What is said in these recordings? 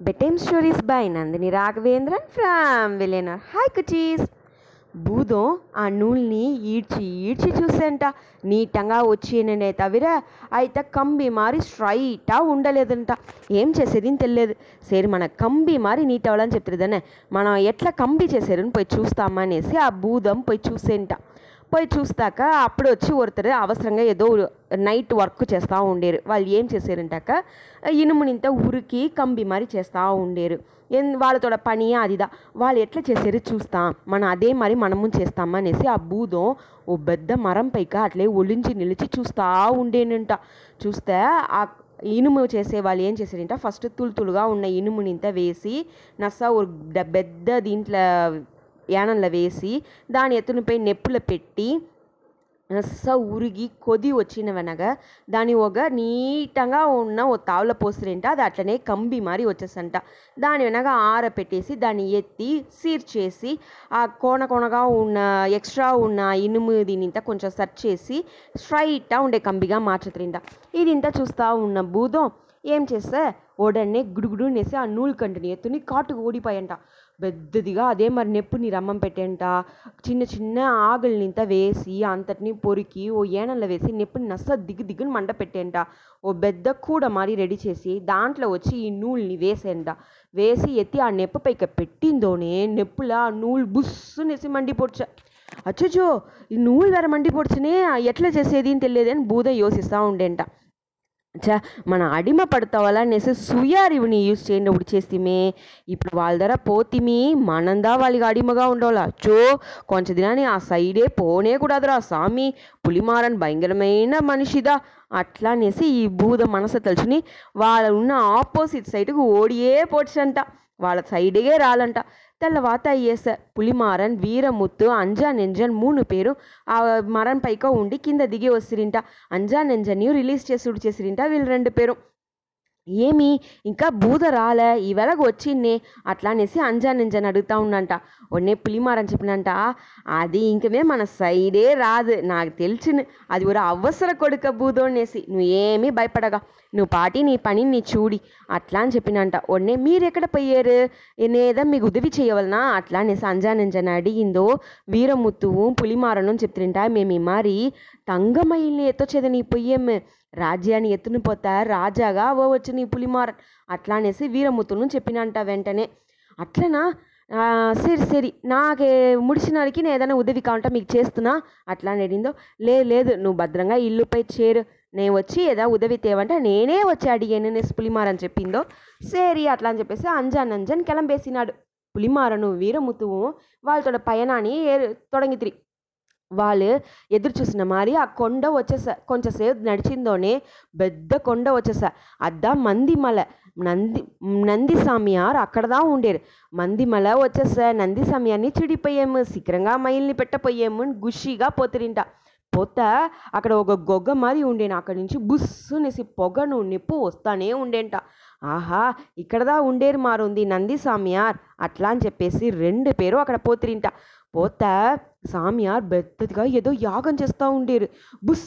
Bedtime stories by Nandini Raghavendran from విలేనర్ hi కుచీస్ భూతం ఆ నూల్ని ఈడ్చి ఈడ్చి చూసేంట. నీటంగా వచ్చిననే తవిర అయితే కంబి మారి స్ట్రైటా ఉండలేదంట. ఏం చేసేది తెలియదు సరే మన కంబి మారి నీట్ అవ్వాలని చెప్తుందనే మనం ఎట్లా కంబి చేసారని పోయి చూస్తామనేసి ఆ భూదం పోయి చూసేంట. పోయి చూస్తాక అప్పుడు వచ్చి ఒరుతారు. అవసరంగా ఏదో నైట్ వర్క్ చేస్తూ ఉండేరు. వాళ్ళు ఏం చేశారంటాక ఇనుమునింత ఉరికి కంబి మరి చేస్తూ ఉండేరు. ఎన్ వాళ్ళతోడ పని అదిదా వాళ్ళు ఎట్లా చేశారు చూస్తాం. మనం అదే మరి మనము చేస్తామా అనేసి ఆ భూదం ఓ పెద్ద మరం పైక అట్లే ఒలించి నిలిచి చూస్తూ ఉండేనంట. చూస్తే ఆ ఇనుము చేసే వాళ్ళు ఏం చేశారంట ఫస్ట్ తులుతులుగా ఉన్న ఇనుమునింత వేసి నస్సా ఒక పెద్ద దీంట్లో యానంలో వేసి దాని ఎత్తునిపై నెప్పుల పెట్టి నస్స ఉరిగి కొది వచ్చిన వెనక దాని ఒక నీటంగా ఉన్న ఓ తావుల పోసిరింట అది అట్లనే కంబి మారి వచ్చేసంట. దాని వెనక ఆర పెట్టేసి దాన్ని ఎత్తి సీర్ చేసి ఆ కోణ కోణగా ఉన్న ఎక్స్ట్రా ఉన్న ఇనుము దీనింత కొంచెం సెట్ చేసి స్ట్రైట్గా ఉండే కంబిగా మార్చుతుంట ఇది ఇంత చూస్తూ ఉన్న భూతం ఏం చేస్తే ఉడనే గుడుగుడు నేసి ఆ నూలు కంటిని ఎత్తుని కాటుకు ఓడిపోయంట పెద్దదిగా. అదే మరి నెప్పుని రమ్మం పెట్టేంట. చిన్న చిన్న ఆగుల్నింత వేసి అంతటిని పొరికి ఓ ఏనల్లో వేసి నెప్పుని నస్స దిగు దిగుని మంట పెట్టేంట. ఓ పెద్ద కూడ మరి రెడీ చేసి దాంట్లో వచ్చి ఈ నూల్ని వేసేంట. వేసి ఎత్తి ఆ నెప్పు పైకి పెట్టిందోనే నెప్పుల ఆ నూలు బుస్సునేసి మండిపోడ్చా. అచ్చచ్చో ఈ నూలు వేరే మండిపోడ్చునే ఎట్లా చేసేది అని తెలియదు అని బూద యోసిస్తూ ఉండేంట. చా మన అడిమ పడతావాలా అనేసి సుయారివిని యూజ్ చేయండి ఒకటి చేస్తేమే ఇప్పుడు వాళ్ళ ధర పోతిమి మనందా వాళ్ళకి అడిమగా ఉండవాలా? చో కొంచెం దినాన్ని ఆ సైడే పోనే కూడదురా స్వామి పులిమారన్ భయంకరమైన మనిషిదా అట్లా అనేసి ఈ భూత మనసు తలుచుని వాళ్ళ ఉన్న ఆపోజిట్ సైడ్కి ఓడియే పోడ్చంట వాళ్ళ సైడ్గే రాలంట. తెల్లవాత అయ్యేస పులిమారన్ వీరముత్తు అంజా నెంజన్ మూడు పేరు ఆ మరం పైక ఉండి కింద దిగి వస్తురింట అంజా నెంజన్ని రిలీజ్ చేసి చేసిరింట వీళ్ళు రెండు పేరు. ఏమి? ఇంకా బూద రాలే ఈవేళకు వచ్చిండే అట్లా అనేసి అంజా నెంజన్ అడుగుతా ఉండంట. ఒన్నే పులిమారని చెప్పినంట. అది ఇంకమే మన సైడే రాదు. నాకు తెలిసిన అది ఒక అవసర కొడుక బూదో అనేసి నువ్వు ఏమీ భయపడగా నువ్వు పాటి నీ పని నీ చూడి. అట్లా అని చెప్పినంట. ఒన్నే మీరెక్కడ పోయారు? నేదా మీకు ఉదవి చేయవలనా? అట్లా అనేసి అంజా నెంజన్ అడిగిందో వీరముత్తువు పులిమారను చెప్తుంట మేము ఈ మారి తంగమయిల్ని ఎత్తొచ్చేది నీ పొయ్యేము రాజ్యాన్ని ఎత్తుని ఎత్తునిపోతా రాజాగా ఓ వచ్చి నీ పులిమార్ అట్లా అనేసి వీరముతులను చెప్పినంట వెంటనే. అట్లనా? సరి సరి నాకే ముడిసినారికి నేను ఏదైనా ఉదవి కావంట మీకు చేస్తున్నా అట్లా అడిగిందో. లేదు లేదు నువ్వు భద్రంగా ఇల్లుపై చేరు. నేను వచ్చి ఏదో ఉదవి తేవంట నేనే వచ్చి అడిగాను నేను పులిమార్ అని చెప్పిందో. సరి అట్లా అని చెప్పేసి అంజన్ అంజన్ కిలంబేసినాడు. పులిమారను వీరముతువు వాళ్ళతో పయనాన్ని తొడంగితిరి వాళ్ళు ఎదురు చూసిన మరి ఆ కొండ వచ్చేసా కొంచెంసేపు నడిచిందోనే పెద్ద కొండ వచ్చేసా. అద్దా మందిమల నంది నంది సామియార్ అక్కడదా ఉండేరు. మందిమల వచ్చేసా నంది సామియాన్ని చిడిపోయాము శీఘ్రంగా మైల్ని పెట్టపోయాము అని గుషిగా పోతిరింట. పోత అక్కడ ఒక గొగ్గ మారి ఉండేను. అక్కడి నుంచి బుస్సునేసి పొగను నిప్పు వస్తానే ఉండేంట. ఆహా ఇక్కడదా ఉండేరు మారుంది నంది సామియార్ అట్లా అని చెప్పేసి రెండు పేరు అక్కడ పోతిరింట. పోత సామ్యార్ పెద్దదిగా ఏదో యాగం చేస్తూ ఉండేరు. బుస్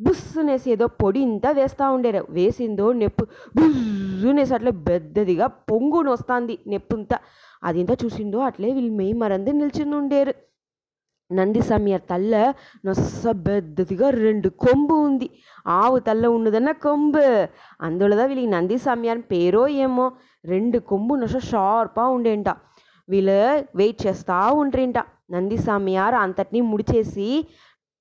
బుస్సునేసి ఏదో పొడి ఇంత వేస్తూ ఉండేరు. వేసిందో నెప్పు బుజ్జునేసి అట్లే పెద్దదిగా పొంగుని వస్తుంది నెప్పుంతా. అది ఇంత చూసిందో అట్లే వీళ్ళు మెయి మరంది నిల్చుని ఉండేరు. నంది సమీర్ తల్ల నొస్స పెద్దదిగా రెండు కొంబు ఉంది. ఆవు తల్ల ఉన్నదన్న కొంబు. అందులోదా వీళ్ళకి నంది సమీర్ పేరో ఏమో. రెండు కొంబు నొస షార్పా ఉండేంట. వీళ్ళు వెయిట్ చేస్తూ ఉంట్రింట నందిస్వామి సామియార్ అంతటిని ముడిచేసి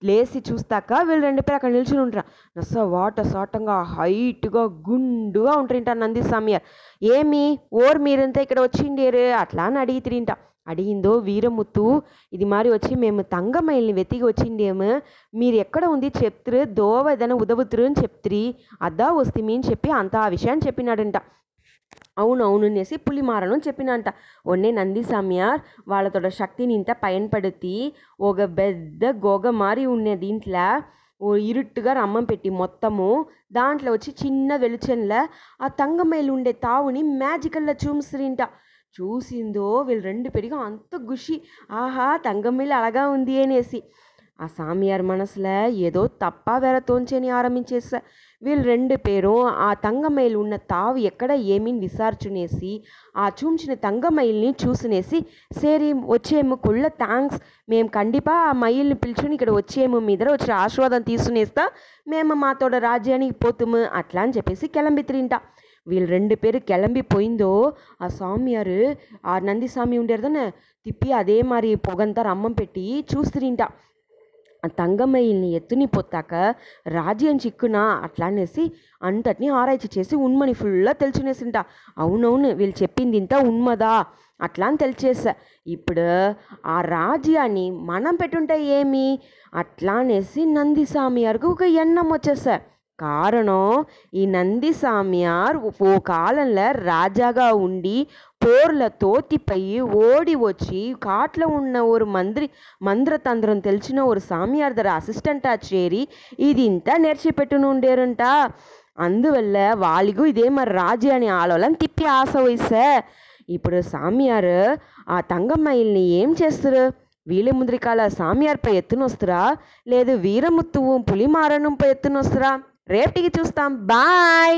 లేచి చూస్తాక వీళ్ళు రెండు పేరు అక్కడ నిల్చుని ఉంటారు నస్స వాట సాటంగా హైట్గా గుండుగా ఉంటారింట నందిస్వామి సామియార్ ఏమి? ఓర్ మీరంతా ఇక్కడ వచ్చిండేరు? అట్లా అని అడిగి తిరింట అడిగిందో వీరముత్తు ఇది మరి వచ్చి మేము తంగమైల్ని వెతికి వచ్చిండేము. మీరు ఎక్కడ ఉంది చెప్తురు దోవ ఏదైనా ఉదవుతురు అని చెప్తిరి. అద్దా వస్తే అని చెప్పి అంత ఆ విషయాన్ని చెప్పినాడంట. అవును అనేసి పులిమారను చెప్పినంట. ఒన్నే నంది సామ్యార్ వాళ్ళతోட శక్తిని ఇంత పయన్పడుతి ఒక పెద్ద గోగ మారి ఉన్న దీంట్లో ఓ ఇరుట్టుగా రమ్మం పెట్టి మొత్తము దాంట్లో వచ్చి చిన్న వెలుచంలో ఆ తంగమేలు ఉండే తావుని మ్యాజికల్లా చూసిరింట చూసిందో వీళ్ళు రెండు పెరిగా అంత గుషి. ఆహా తంగమేలు అలాగా ఉంది అనేసి. ஆ சாமியார் மனசில் ఏదో తప్ప வேற తోంచని ఆరంభించేసా. వీళ్ళు రెండు పేరు ఆ తంగమైలు ఉన్న తావు ఎక్కడ ఏమీ విసార్చునేసి ఆ చూంచిన తంగమైల్ని చూసినేసి సరి వచ్చేము కుళ్ళ థ్యాంక్స్ మేము కండిపా ఆ మైల్ని పిలుచుని ఇక్కడ వచ్చేము మీద వచ్చి వచ్చిన ఆశీర్వాదం తీసుకునేస్తా మేము మాతోడ రాజ్యానికి పోతుము అట్లా అని చెప్పేసి కిలంబి తిరింటా. వీళ్ళు రెండు పేరు கிளம்பி போயிருந்தோ ఆ సామియారు ఆ నందిస్వామి ఉండేరు தானே తిప్పి అదే మరి పొగంతా రమ్మం పెట్టి చూస్తుంటా తంగమ్మయిల్ని ఎత్తుని పొత్తాక రాజ్యం చిక్కునా అట్లా అనేసి అంతటిని ఆరాయిచి చేసి ఉన్మని ఫుల్లా తెలుసునేసింట. అవునవును వీళ్ళు చెప్పింది ఇంత ఉన్మదా అట్లా అని తెలిచేసా ఇప్పుడు ఆ రాజ్యాన్ని మనం పెట్టుంటే ఏమి? అట్లా అనేసి నందిస్వామి అరకు ఒక ఎన్నం వచ్చేసా కారణం ఈ నంది సామియార్ ఓ కాలంలో రాజాగా ఉండి పోర్ల తోతిపోయి ఓడి వచ్చి కాట్లో ఉన్న ஒரு మంత్రి మంత్రతంత్రం తెలిసిన ஒரு సామియార్ దగ్గర అసిస్టెంటా చేరి ఇది ఇంత నేర్చిపెట్టును ఉండేరంట అందువల్ల వాళ్ళకు ఇదే మరి రాజ్యాన్ని ఆలోలని తిప్పి ఆశ వయసే ఇప్పుడు సామియార్ ఆ తంగమ్మాయిల్ని ఏం చేస్తారు వీలముద్రికాల సామియార్పై ఎత్తునొస్తురా లేదు వీరముత్తువు పులిమారనంపై ఎత్తునొస్తురా రేపటికి చూస్తాం. బాయ్.